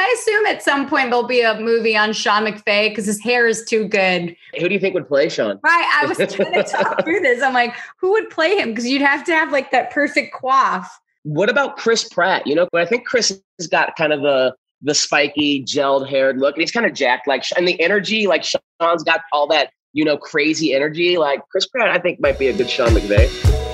I assume at some point there'll be a movie on Sean McVay because his hair is too good. Who do you think would play Sean? Right. I was trying to talk through this. I'm like, who would play him? Because you'd have to have like that perfect coif. What about Chris Pratt? You know, but I think Chris has got kind of the the spiky, gelled haired look, and he's kind of jacked, like and the energy, like Sean's got all that, you know, crazy energy. Like Chris Pratt, I think might be a good Sean McVay.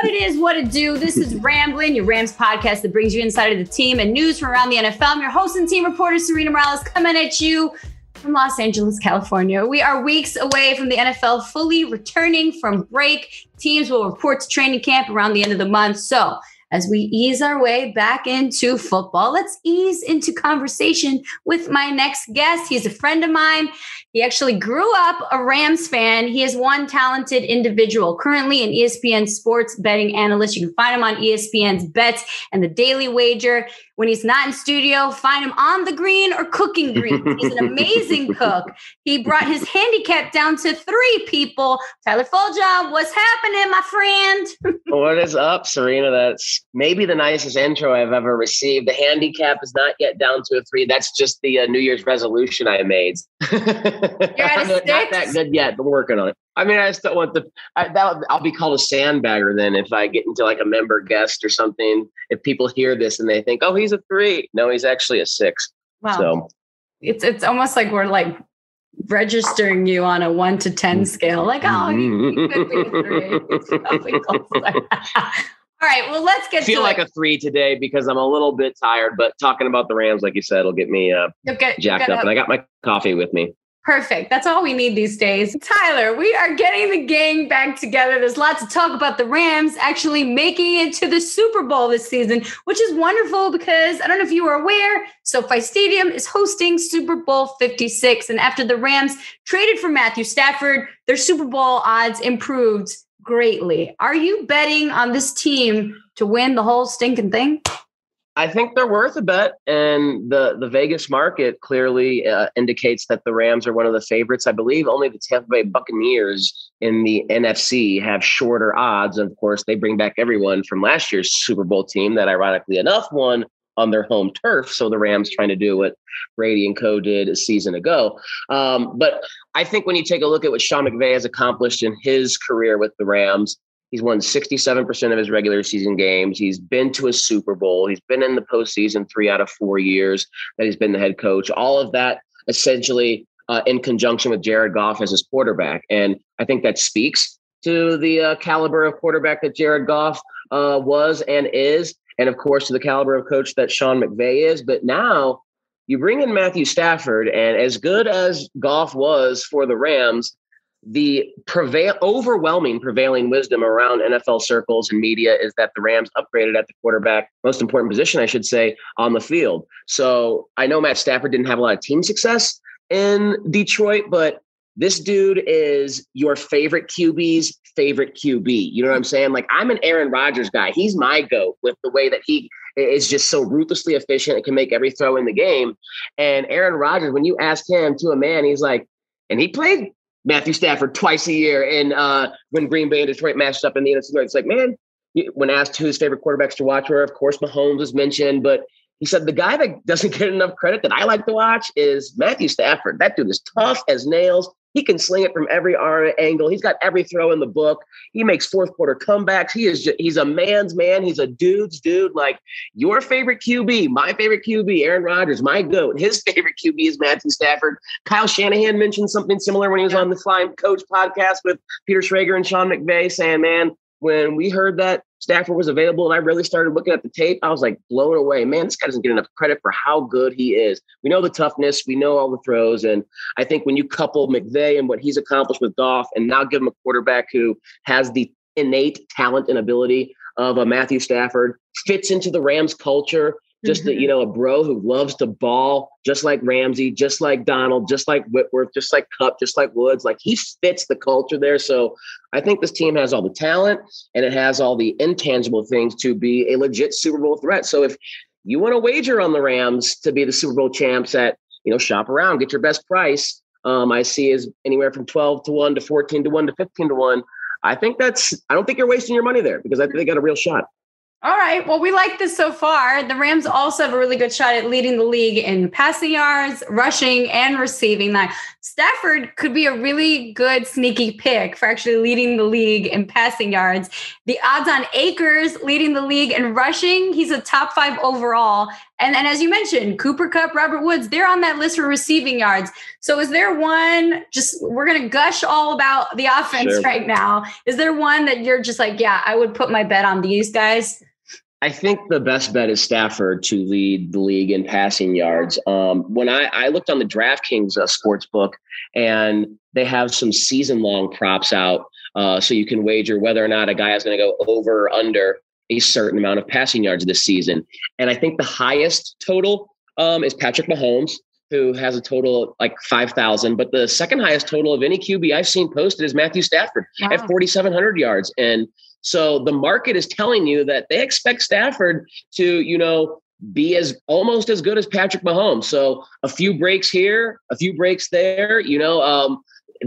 What it is, what it do. This is Rambling, your Rams podcast that brings you inside of the team and news from around the NFL. I'm your host and team reporter, Sarina Morales, coming at you from Los Angeles, California. We are weeks away from the NFL fully returning from break. Teams will report to training camp around the end of the month. So as we ease our way back into football, let's ease into conversation with my next guest. He's a friend of mine. He actually grew up a Rams fan. He is one talented individual, currently an ESPN sports betting analyst. You can find him on ESPN's Bets and the Daily Wager. When he's not in studio, find him on the green or cooking green. He's an amazing cook. He brought his handicap down to three people. Tyler Fulghum, what's happening, my friend? what is up, Sarina? That's maybe the nicest intro I've ever received. The handicap is not yet down to a three. That's just the uh, New Year's resolution I made. You're at a not that good yet, but working on it. I mean, I still want the. I, that I'll be called a sandbagger then if I get into like a member guest or something. If people hear this and they think, "Oh, he's a three. no, he's actually a six. Wow. So it's it's almost like we're like registering you on a one to ten scale. Like, oh, could be a three. It's probably closer. All right, well, let's get I feel like it. a three today because I'm a little bit tired, but talking about the Rams, like you said, will get me uh, get- jacked get up. And I got my coffee with me. Perfect. That's all we need these days. Tyler, we are getting the gang back together. There's lots to talk about the Rams actually making it to the Super Bowl this season, which is wonderful because I don't know if you are aware, SoFi Stadium is hosting Super Bowl 56. And after the Rams traded for Matthew Stafford, their Super Bowl odds improved greatly. Are you betting on this team to win the whole stinking thing? I think they're worth a bet, and the the Vegas market clearly uh, indicates that the Rams are one of the favorites. I believe only the Tampa Bay Buccaneers in the NFC have shorter odds. Of course, they bring back everyone from last year's Super Bowl team that, ironically enough, won on their home turf. So the Rams trying to do what Brady and Co. did a season ago. Um, but I think when you take a look at what Sean McVay has accomplished in his career with the Rams, He's won 67% of his regular season games. He's been to a Super Bowl. He's been in the postseason three out of four years that he's been the head coach. All of that essentially uh, in conjunction with Jared Goff as his quarterback. And I think that speaks to the uh, caliber of quarterback that Jared Goff uh, was and is. And of course, to the caliber of coach that Sean McVay is. But now you bring in Matthew Stafford, and as good as Goff was for the Rams, the prevail overwhelming prevailing wisdom around NFL circles and media is that the Rams upgraded at the quarterback, most important position, I should say, on the field. So I know Matt Stafford didn't have a lot of team success in Detroit, but this dude is your favorite QB's favorite QB. You know what I'm saying? Like I'm an Aaron Rodgers guy. He's my goat with the way that he is just so ruthlessly efficient and can make every throw in the game. And Aaron Rodgers, when you ask him to a man, he's like, and he played Matthew Stafford twice a year. And uh, when Green Bay and Detroit matched up in the NFC North, it's like, man, when asked who his favorite quarterbacks to watch were, of course, Mahomes was mentioned, but he said the guy that doesn't get enough credit that I like to watch is Matthew Stafford. That dude is tough as nails. He can sling it from every arm angle. He's got every throw in the book. He makes fourth quarter comebacks. He is just, he's a man's man. He's a dude's dude. Like your favorite QB, my favorite QB, Aaron Rodgers, my goat. His favorite QB is Matthew Stafford. Kyle Shanahan mentioned something similar when he was on the Flying Coach podcast with Peter Schrager and Sean McVay, saying, "Man, when we heard that Stafford was available and I really started looking at the tape, I was like blown away. Man, this guy doesn't get enough credit for how good he is. We know the toughness, we know all the throws. And I think when you couple McVay and what he's accomplished with Goff and now give him a quarterback who has the innate talent and ability of a Matthew Stafford, fits into the Rams culture, just mm-hmm. you know, a bro who loves to ball, just like Ramsey, just like Donald, just like Whitworth, just like Kupp just like Woods. Like he fits the culture there. So I think this team has all the talent and it has all the intangible things to be a legit Super Bowl threat. So if you want to wager on the Rams to be the Super Bowl champs at, you know, shop around, get your best price. Um, I see is anywhere from 12 to 1 to 14 to 1 to 15 to 1. I think that's I don't think you're wasting your money there because I think they got a real shot. All right. Well, we like this so far. The Rams also have a really good shot at leading the league in passing yards, rushing, and receiving. That Stafford could be a really good sneaky pick for actually leading the league in passing yards. The odds on Akers leading the league in rushing, he's a top five overall. And then, as you mentioned, Cooper Kupp, Robert Woods, they're on that list for receiving yards. So, is there one? Just we're going to gush all about the offense sure. right now. Is there one that you're just like, yeah, I would put my bet on these guys? I think the best bet is Stafford to lead the league in passing yards. Um, when I, I, looked on the DraftKings uh, sports book, and they have some season long props out, uh, so you can wager whether or not a guy is going to go over or under a certain amount of passing yards this season. And I think the highest total um, is Patrick Mahomes, who has a total like 5,000. But the second highest total of any QB I've seen posted is Matthew Stafford wow. at 4,700 yards. And so the market is telling you that they expect Stafford to, you know, be as almost as good as Patrick Mahomes. So a few breaks here, a few breaks there, you know, um,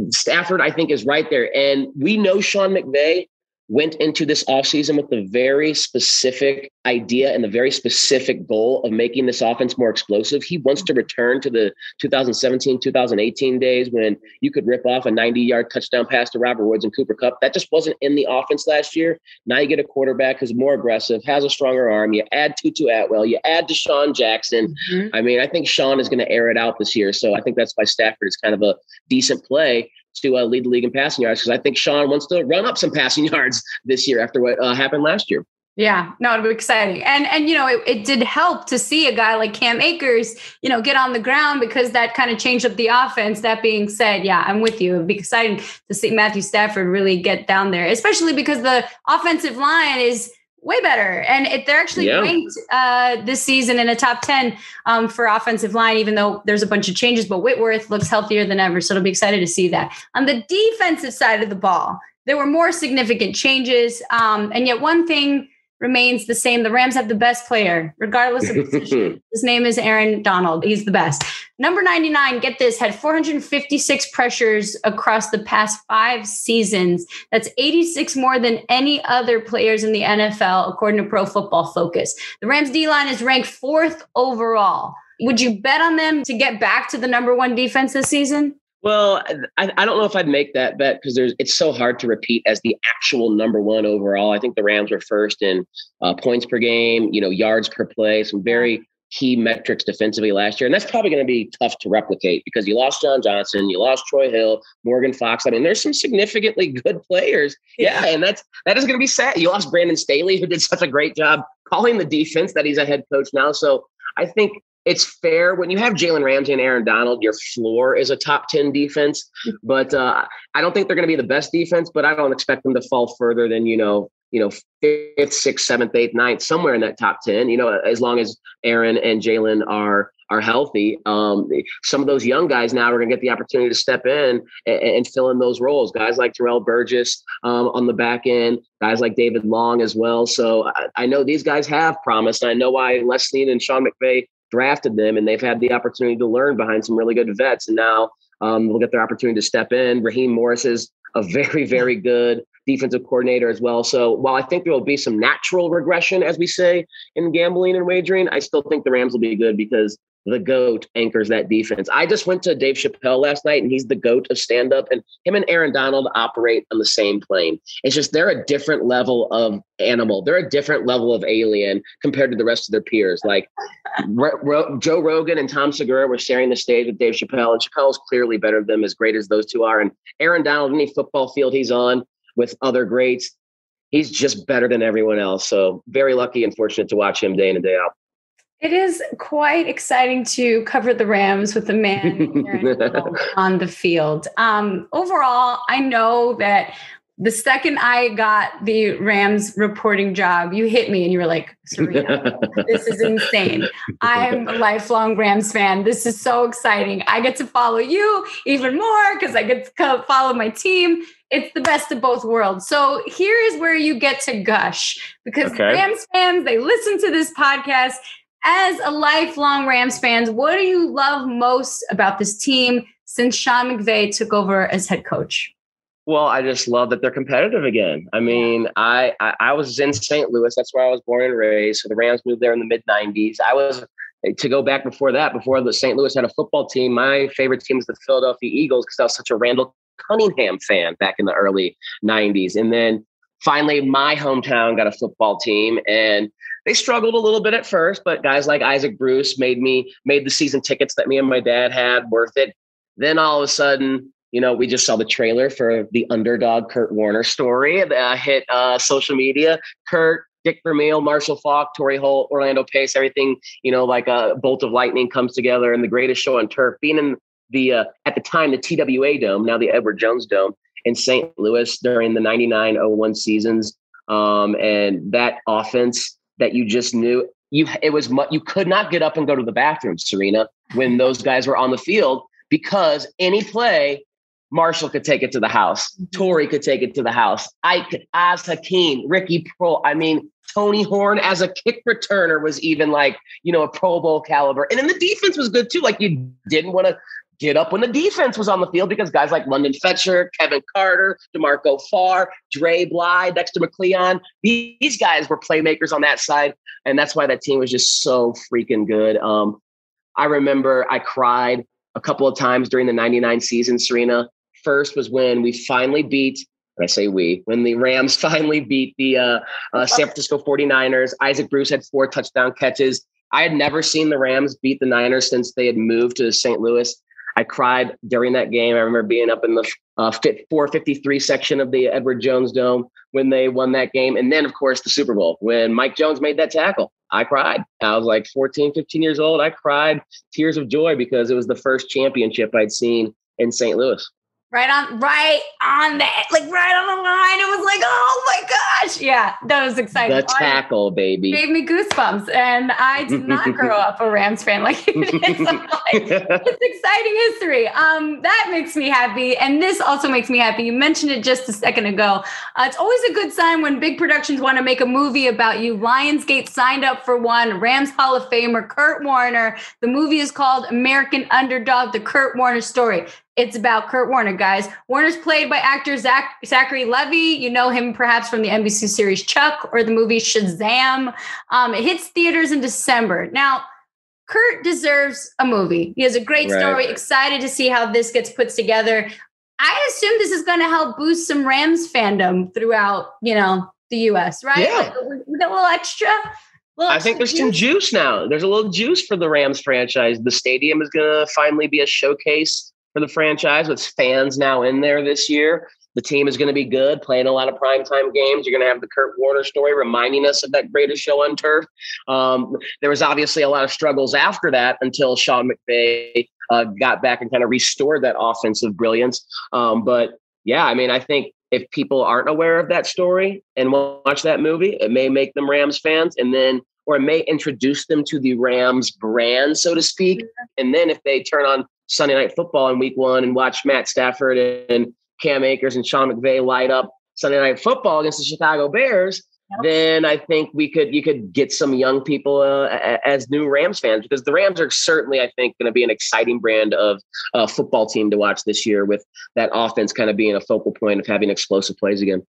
Stafford, I think, is right there. And we know Sean McVay went into this offseason with the very specific idea and the very specific goal of making this offense more explosive. He wants to return to the 2017, 2018 days when you could rip off a 90 yard touchdown pass to Robert Woods and Cooper Kupp. That just wasn't in the offense last year. Now you get a quarterback who's more aggressive, has a stronger arm. You add Tutu Atwell, you add DeSean Jackson. Mm-hmm. I mean, I think Sean is going to air it out this year. So I think that's why Stafford is kind of a decent play to uh, lead the league in passing yards because I think Sean wants to run up some passing yards this year after what uh, happened last year. Yeah, no, it'll be exciting. And and you know, it, it did help to see a guy like Cam Akers, you know, get on the ground because that kind of changed up the offense. That being said, yeah, I'm with you. It'd be exciting to see Matthew Stafford really get down there, especially because the offensive line is way better. And it, they're actually yeah. ranked uh, this season in a top 10 um, for offensive line, even though there's a bunch of changes. But Whitworth looks healthier than ever. So it'll be excited to see that. On the defensive side of the ball, there were more significant changes. Um, and yet, one thing remains the same. The Rams have the best player, regardless of position. His name is Aaron Donald. He's the best. Number 99, get this, had 456 pressures across the past five seasons. That's 86 more than any other players in the NFL, according to Pro Football Focus. The Rams D line is ranked fourth overall. Would you bet on them to get back to the number one defense this season? Well, I, I don't know if I'd make that bet because there's it's so hard to repeat as the actual number one overall. I think the Rams were first in uh, points per game, you know, yards per play, some very key metrics defensively last year, and that's probably going to be tough to replicate because you lost John Johnson, you lost Troy Hill, Morgan Fox. I mean, there's some significantly good players. Yeah, and that's that is going to be sad. You lost Brandon Staley, who did such a great job calling the defense that he's a head coach now. So I think it's fair when you have Jalen Ramsey and Aaron Donald, your floor is a top 10 defense. But uh, I don't think they're going to be the best defense, but I don't expect them to fall further than, you know, you know, fifth, sixth, seventh, eighth, ninth, somewhere in that top 10, you know, as long as Aaron and Jalen are are healthy. Um, some of those young guys now are going to get the opportunity to step in and, and, fill in those roles. Guys like Terrell Burgess um, on the back end, guys like David Long as well. So I, I know these guys have promised. I know why Les Snead and Sean McVay drafted them and they've had the opportunity to learn behind some really good vets. And now um, they'll get their opportunity to step in. Raheem Morris is a very, very good defensive coordinator as well. So while I think there will be some natural regression, as we say in gambling and wagering, I still think the Rams will be good because the goat anchors that defense. I just went to Dave Chappelle last night and he's the goat of stand up and him and Aaron Donald operate on the same plane. It's just they're a different level of animal. They're a different level of alien compared to the rest of their peers. Like Joe Rogan and Tom Segura were sharing the stage with Dave Chappelle and Chappelle's clearly better than them as great as those two are. And Aaron Donald, any football field he's on with other greats, he's just better than everyone else. So very lucky and fortunate to watch him day in and day out. It is quite exciting to cover the Rams with a man on the field. Um, overall, I know that the second I got the Rams reporting job, you hit me and you were like, Sarina, this is insane. I'm a lifelong Rams fan. This is so exciting. I get to follow you even more because I get to follow my team. It's the best of both worlds. So here is where you get to gush because okay. Rams fans, they listen to this podcast as a lifelong Rams fans, what do you love most about this team since Sean McVay took over as head coach? Well, I just love that they're competitive again. I mean, I, I, I was in St. Louis. That's where I was born and raised. So the Rams moved there in the mid '90s. I was eh, to go back before that, before the St. Louis had a football team. My favorite team was the Philadelphia Eagles because I was such a Randall Cunningham fan back in the early '90s. And then finally, my hometown got a football team, and they struggled a little bit at first. But guys like Isaac Bruce made me made the season tickets that me and my dad had worth it. Then all of a sudden, you know, we just saw the trailer for the underdog Kurt Warner story that hit uh, social media. Kurt, Dick Vermeil, Marshall Faulk, Torry Holt, Orlando Pace, everything, you know, like a bolt of lightning comes together and the greatest show on turf. Being in the, uh, at the time, the TWA Dome, now the Edward Jones Dome in St. Louis during the 99 01 seasons. Um, and that offense that you just knew you it was you could not get up and go to the bathroom, Sarina, when those guys were on the field because any play Marshall could take it to the house. Mm-hmm. Could take it to the house. Ike, Az Hakim, Ricky Proehl. I mean, Tony Horne as a kick returner was even like, you know, a Pro Bowl caliber. And then the defense was good too. Like you didn't want to get up when the defense was on the field because guys like London Fletcher, Kevin Carter, D'Marco Farr, Dre Bly, Dexter McCleon, these guys were playmakers on that side. And that's why that team was just so freaking good. Um, I remember I cried a couple of times during the 99 season, Sarina, first was when we finally beat and I say we, when the Rams finally beat the uh, uh, San Francisco 49ers, Isaac Bruce had four touchdown catches. I had never seen the Rams beat the Niners since they had moved to St. Louis. I cried during that game. I remember being up in the uh, 453 section of the Edward Jones Dome when they won that game. And then, of course, the Super Bowl when Mike Jones made that tackle. I cried. I was like 14, 15 years old. I cried tears of joy because it was the first championship I'd seen in St. Louis right on right on that like right on the line. It was like oh my gosh. Yeah that was exciting. The tackle baby. gave me goosebumps and i did not grow up a rams fan like you did so like, it's exciting history. Um that makes me happy and this also makes me happy. You mentioned it just a second ago. Uh, it's always a good sign when big productions want to make a movie about you. Lionsgate signed up for one rams hall of famer kurt warner. The movie is called american underdog the kurt warner story it's about Kurt Warner, guys. Warner's played by actor Zach, Zachary Levi. You know him perhaps from the NBC series Chuck or the movie Shazam. Um, it hits theaters in December. Now, Kurt deserves a movie. He has a great right. story. Excited to see how this gets put together. I assume this is going to help boost some Rams fandom throughout, you know, the U.S. Right? Yeah, like, we got a little extra. Little I think there's some juice now. There's a little juice for the Rams franchise. The stadium is going to finally be a showcase for the franchise with fans now in there this year. The team is going to be good, playing a lot of primetime games. You're going to have the Kurt Warner story reminding us of that greatest show on turf. Um, there was obviously a lot of struggles after that until Sean McVay uh, got back and kind of restored that offensive brilliance. Um, but yeah, I mean, I think if people aren't aware of that story and watch that movie, it may make them Rams fans. And then or it may introduce them to the Rams brand, so to speak. And then if they turn on Sunday Night Football in Week One and watch Matt Stafford and Cam Akers and Sean McVay light up Sunday Night Football against the Chicago Bears, then I think we could you could get some young people uh, as new Rams fans because the Rams are certainly I think going to be an exciting brand of uh, football team to watch this year with that offense kind of being a focal point of having explosive plays again.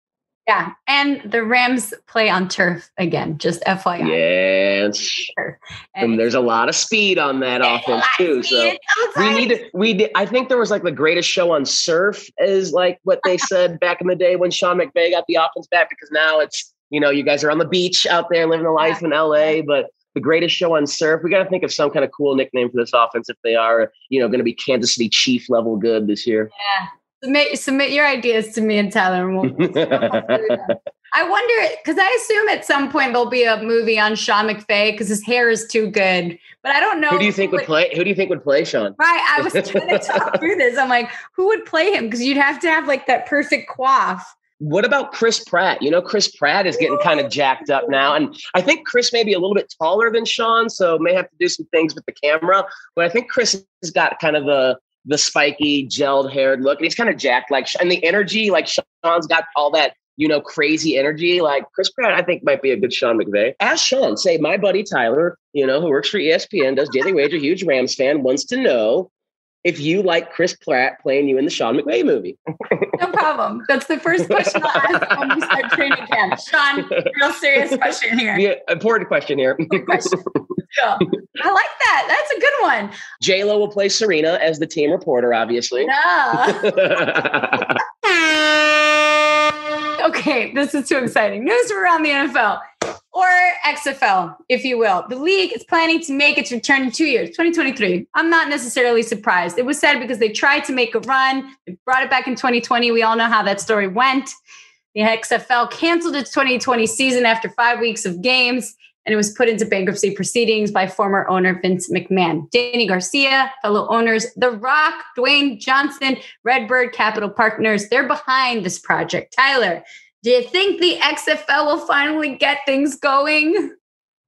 Yeah, and the Rams play on turf again. Just FYI. Yes. And, and there's a lot of speed on that offense too. So we need to. We did, I think there was like the greatest show on surf is like what they said back in the day when Sean McVay got the offense back because now it's you know you guys are on the beach out there living a life in LA, but the greatest show on surf. We got to think of some kind of cool nickname for this offense if they are, you know, going to be Kansas City Chief level good this year. Yeah, Submit submit your ideas to me and Tyler. And we'll, I wonder because I assume at some point there'll be a movie on Sean McVay because his hair is too good. But I don't know. Who do you think would, would play? Who do you think would play Sean? Right. I was trying to talk through this. I'm like, who would play him? Because you'd have to have like that perfect coif. What about Chris Pratt? You know, Chris Pratt is getting kind of jacked up now. And I think Chris may be a little bit taller than Sean, so may have to do some things with the camera. But I think Chris has got kind of the the spiky, gelled haired look. And he's kind of jacked, like, and the energy, like Sean's got all that, you know, crazy energy. Like Chris Pratt, I think might be a good Sean McVay. Ask Sean, say, my buddy Tyler, you know, who works for ESPN, does Daily Wager, huge Rams fan, wants to know if you like Chris Pratt playing you in the Sean McVay movie. no problem. That's the first question I'll ask when we start training camp. Sean, real serious question here. Yeah, important question here. Question. I like that. That's a good one. J Lo will play Sarina as the team reporter, obviously. Yeah. okay, this is too exciting. News around the NFL or XFL, if you will. The league is planning to make its return in two years, 2023. I'm not necessarily surprised. It was said because they tried to make a run, they brought it back in 2020. We all know how that story went. The XFL canceled its 2020 season after five weeks of games, and it was put into bankruptcy proceedings by former owner Vince McMahon. Dany Garcia, fellow owners, The Rock, Dwayne Johnson, Redbird Capital Partners, they're behind this project. Tyler, do you think the XFL will finally get things going?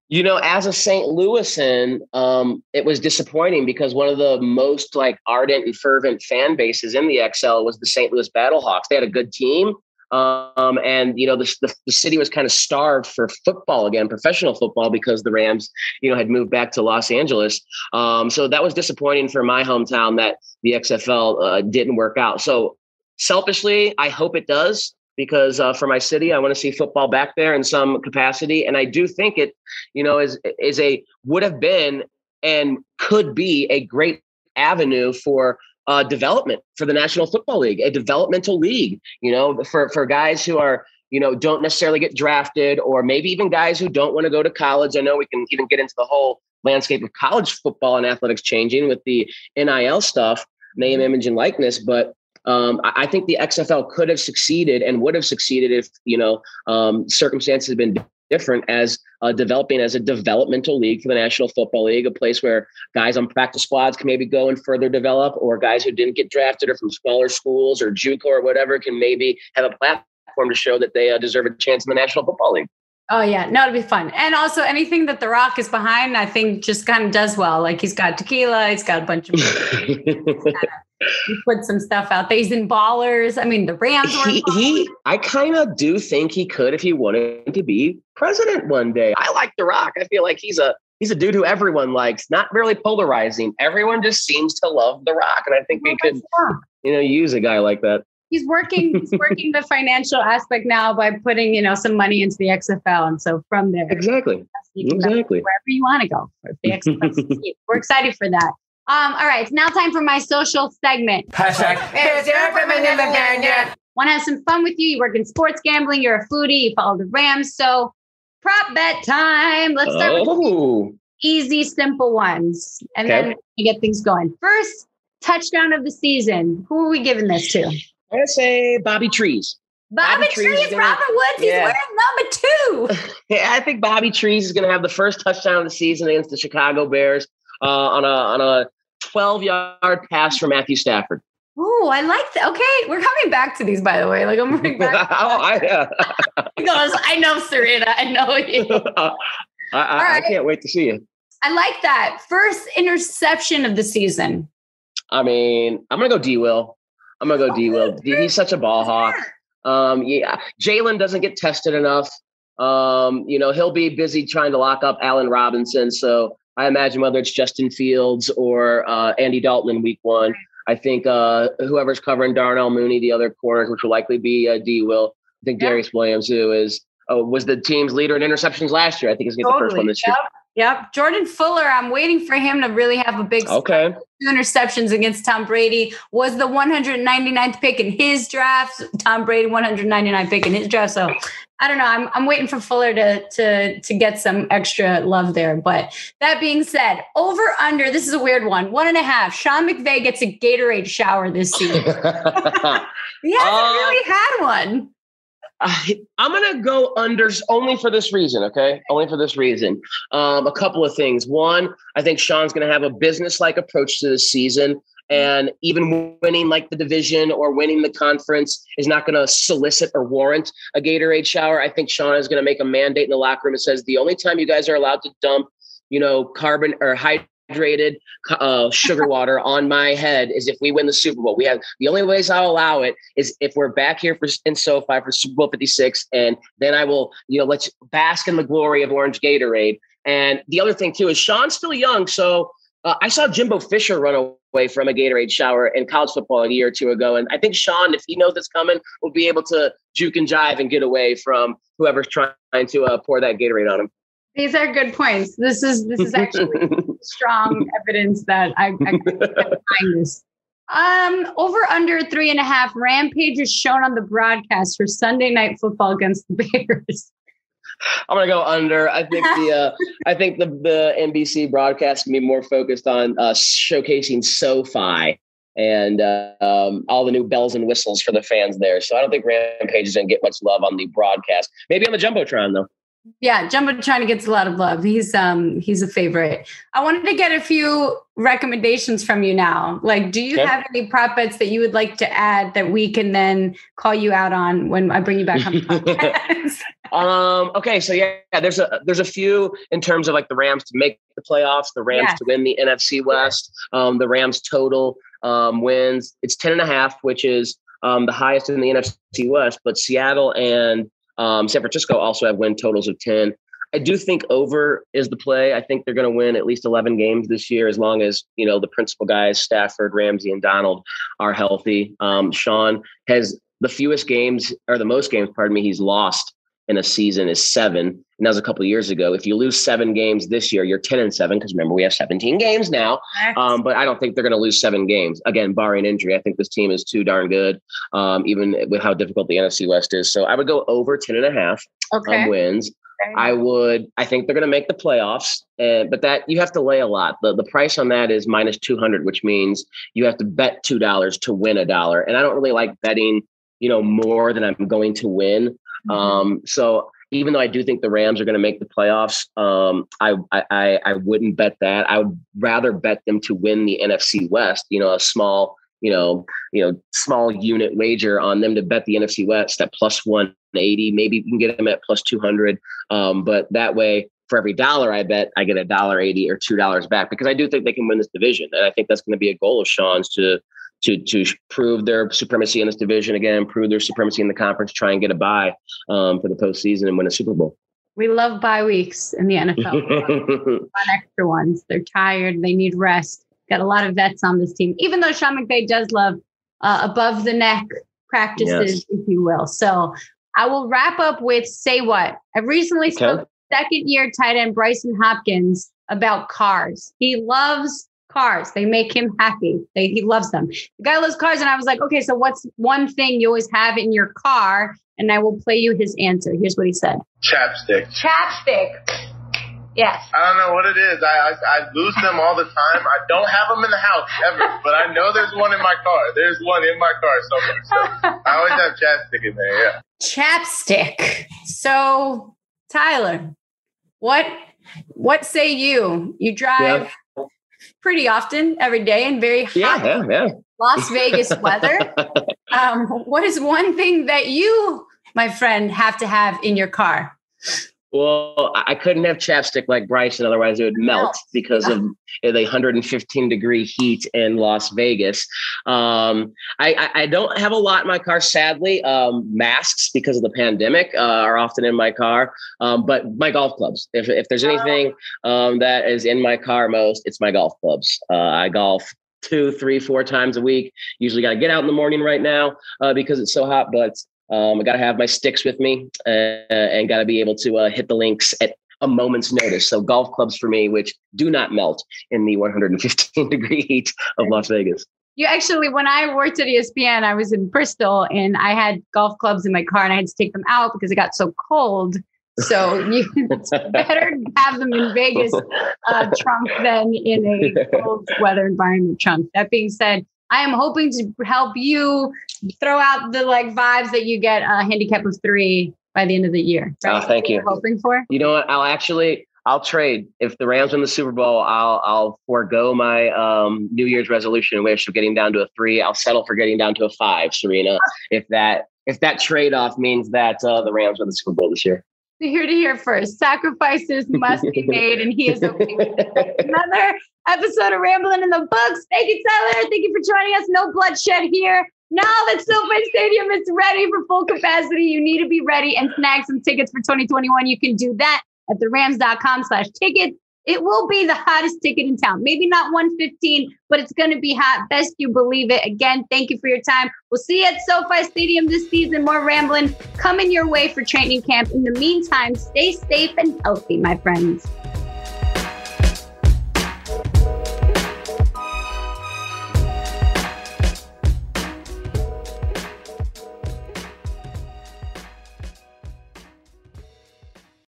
You know, as a St. Louisan, um, it was disappointing because one of the most like ardent and fervent fan bases in the XL was the St. Louis Battlehawks. They had a good team, um, and you know the, the, the city was kind of starved for football again, professional football, because the Rams, you know, had moved back to Los Angeles. Um, so that was disappointing for my hometown that the XFL uh, didn't work out. So selfishly, I hope it does because uh, for my city, I want to see football back there in some capacity, and I do think it, you know, is is a would have been and could be a great avenue for uh, development for the National Football League, a developmental league. You know, for for guys who are you know don't necessarily get drafted, or maybe even guys who don't want to go to college. I know we can even get into the whole landscape of college football and athletics changing with the NIL stuff, name, image, and likeness, but um, I, I, think the XFL could have succeeded and would have succeeded if you know um, circumstances had been different as uh, developing as a developmental league for the National Football League, a place where guys on practice squads can maybe go and further develop, or guys who didn't get drafted or from smaller schools or JUCO or whatever can maybe have a platform to show that they uh, deserve a chance in the National Football League. Oh yeah, no, it'll be fun. And also anything that The Rock is behind, I think just kind of does well. Like he's got tequila, he's got a bunch of he put some stuff out there. He's in ballers. I mean, the Rams. He, he, I kind of do think he could if he wanted to be president one day. I like The Rock. I feel like he's a he's a dude who everyone likes. Not really polarizing. Everyone just seems to love The Rock, and I think we could, you know, use a guy like that he's working he's working the financial aspect now by putting you know some money into the XFL, and so from there, exactly, exactly, wherever you want to go. The XFL, we're excited for that. Um, all right, it's now time for my social segment. Hashtag. Want to have some fun with you? You work in sports gambling. You're a foodie. You follow the Rams. So, prop bet time. Let's start oh. with easy, simple ones, and okay. then we get things going. First touchdown of the season. Who are we giving this to? I'm gonna say Bobby Trees. Bobby, Bobby Trees, Trees gonna, Robert Woods, he's yeah. wearing number two. yeah, I think Bobby Trees is going to have the first touchdown of the season against the Chicago Bears uh, on a on a 12 yard pass from Matthew Stafford. Oh, I like that. Okay, we're coming back to these, by the way. Like I'm bringing back. oh, I, uh, because I know Sarina, I know you. I, I, right. I can't wait to see you. I like that first interception of the season. I mean, I'm gonna go D. Will. I'm gonna go D Will. He's such a ball hawk. Um, yeah, Jalen doesn't get tested enough. Um, you know, he'll be busy trying to lock up Allen Robinson. So I imagine whether it's Justin Fields or uh, Andy Dalton in Week One, I think uh, whoever's covering Darnell Mooney, the other corners, which will likely be uh, D Will. I think Darious Williams, who is uh, was the team's leader in interceptions last year. I think he's going to totally. get the first one this year. Yep. Yep. Jordan Fuller, I'm waiting for him to really have a big okay. two interceptions against Tom Brady. Was the 199th pick in his draft. Tom Brady 199 pick in his draft. So I don't know. I'm, I'm waiting for Fuller to to to get some extra love there. But that being said, over under, this is a weird one. One and a half. Sean McVay gets a Gatorade shower this season. he hasn't uh, really had one. I, am going to go under only for this reason, okay? Only for this reason. Um, a couple of things. One, I think Sean's going to have a business like approach to this season. And even winning like the division or winning the conference is not going to solicit or warrant a Gatorade shower. I think Sean is going to make a mandate in the locker room that says the only time you guys are allowed to dump, you know, carbon or high hydrated uh, sugar water on my head is if we win the Super Bowl. We have the only ways I'll allow it is if we're back here for in SoFi for Super Bowl 56, and then I will, you know, let's bask in the glory of Orange Gatorade. And the other thing too is Sean's still young, so Uh, I saw Jimbo Fisher run away from a Gatorade shower in college football a year or two ago. And I think Sean, if he knows it's coming, will be able to juke and jive and get away from whoever's trying to uh, pour that Gatorade on him. These are good points. This is this is actually strong evidence that I, I find this. Um, over under three and a half. Rampage is shown on the broadcast for Sunday night football against the Bears. I'm gonna go under. I think the uh, I think the the NBC broadcast can be more focused on uh, showcasing SoFi and uh, um, all the new bells and whistles for the fans there. So I don't think Rampage is gonna get much love on the broadcast. Maybe on the jumbotron though. Yeah, Jumbotron gets a lot of love. He's um he's a favorite. I wanted to get a few recommendations from you now. Like, do you okay. have any prop bets that you would like to add that we can then call you out on when I bring you back on the podcast? um. Okay. So yeah, there's a there's a few in terms of like the Rams to make the playoffs, the Rams yeah. to win the NFC West, um, the Rams total um, wins. It's ten and a half, which is um, the highest in the NFC West. But Seattle and um, San Francisco also have win totals of 10. I do think over is the play. I think they're going to win at least 11 games this year as long as, you know, the principal guys, Stafford, Ramsey, and Donald are healthy. Um, Sean has the fewest games or the most games, pardon me, he's lost in a season is seven. And that was a couple years ago. If you lose seven games this year, you're 10 and seven because remember, we have 17 games now. Um, but I don't think they're going to lose seven games. Again, barring injury, I think this team is too darn good, um, even with how difficult the NFC West is. So I would go over 10 and a half okay. um, wins. I would. I think they're going to make the playoffs, and but that you have to lay a lot. the The price on that is minus two hundred, which means you have to bet two dollars to win a dollar. And I don't really like betting, you know, more than I'm going to win. Mm-hmm. Um, so even though I do think the Rams are going to make the playoffs, um, I, I I wouldn't bet that. I would rather bet them to win the NFC West. You know, a small you know you know small unit wager on them to bet the NFC West at plus one eighty. Maybe you can get them at plus two hundred. Um, but that way, for every dollar I bet, I get a dollar eighty or two dollars back because I do think they can win this division, and I think that's going to be a goal of Sean's to to to prove their supremacy in this division again, prove their supremacy in the conference, try and get a bye um, for the postseason and win a Super Bowl. We love bye weeks in the NFL. on extra ones. They're tired. They need rest. Got a lot of vets on this team, even though Sean McVay does love uh, above the neck practices, yes. if you will. So I will wrap up with say what. I recently okay. spoke second year tight end Brycen Hopkins about cars. He loves cars. They make him happy. They, he loves them. The guy loves cars. And I was like, okay, so what's one thing you always have in your car? And I will play you his answer. Here's what he said Chapstick. Chapstick. Yes. I don't know what it is. I, I, I lose them all the time. I don't have them in the house ever, but I know there's one in my car. There's one in my car somewhere. So I always have chapstick in there. Yeah. Chapstick. So Tyler, what what say you? You drive pretty often every day and very hot yeah, yeah, yeah. Las Vegas weather. um, what is one thing that you, my friend, have to have in your car? Well, I couldn't have chapstick like Brycen, otherwise it would melt because of the 115 degree heat in Las Vegas. Um, I, I, don't have a lot in my car, sadly. Um, masks because of the pandemic uh, are often in my car, um, but my golf clubs. If, if there's anything um, that is in my car most, it's my golf clubs. Uh, I golf two, three, four times a week. Usually got to get out in the morning right now uh, because it's so hot, but um, I got to have my sticks with me uh, and got to be able to uh, hit the links at a moment's notice. So golf clubs for me, which do not melt in the 115 degree heat of Las Vegas. You actually, when I worked at ESPN, I was in Bristol and I had golf clubs in my car and I had to take them out because it got so cold. So you it's better have them in Vegas uh, trunk than in a cold weather environment trunk. That being said, I am hoping to help you throw out the like vibes that you get a handicap of three by the end of the year. Right? Oh, thank you. Hoping for. You know what? I'll actually I'll trade if the Rams win the Super Bowl. I'll I'll forego my um, New Year's resolution wish of getting down to a three. I'll settle for getting down to a five, Sarina. If that if that trade off means that uh, the Rams win the Super Bowl this year. Here to hear first. Sacrifices must be made, and he is okay with it. Another episode of Rambling in the Books. Thank you, Tyler. Thank you for joining us. No bloodshed here. Now that SoFi Stadium is ready for full capacity, you need to be ready and snag some tickets for 2021. You can do that at therams.com slash tickets. It will be the hottest ticket in town. Maybe not 115, but it's going to be hot. Best you believe it. Again, thank you for your time. We'll see you at SoFi Stadium this season. More rambling coming your way for training camp. In the meantime, stay safe and healthy, my friends.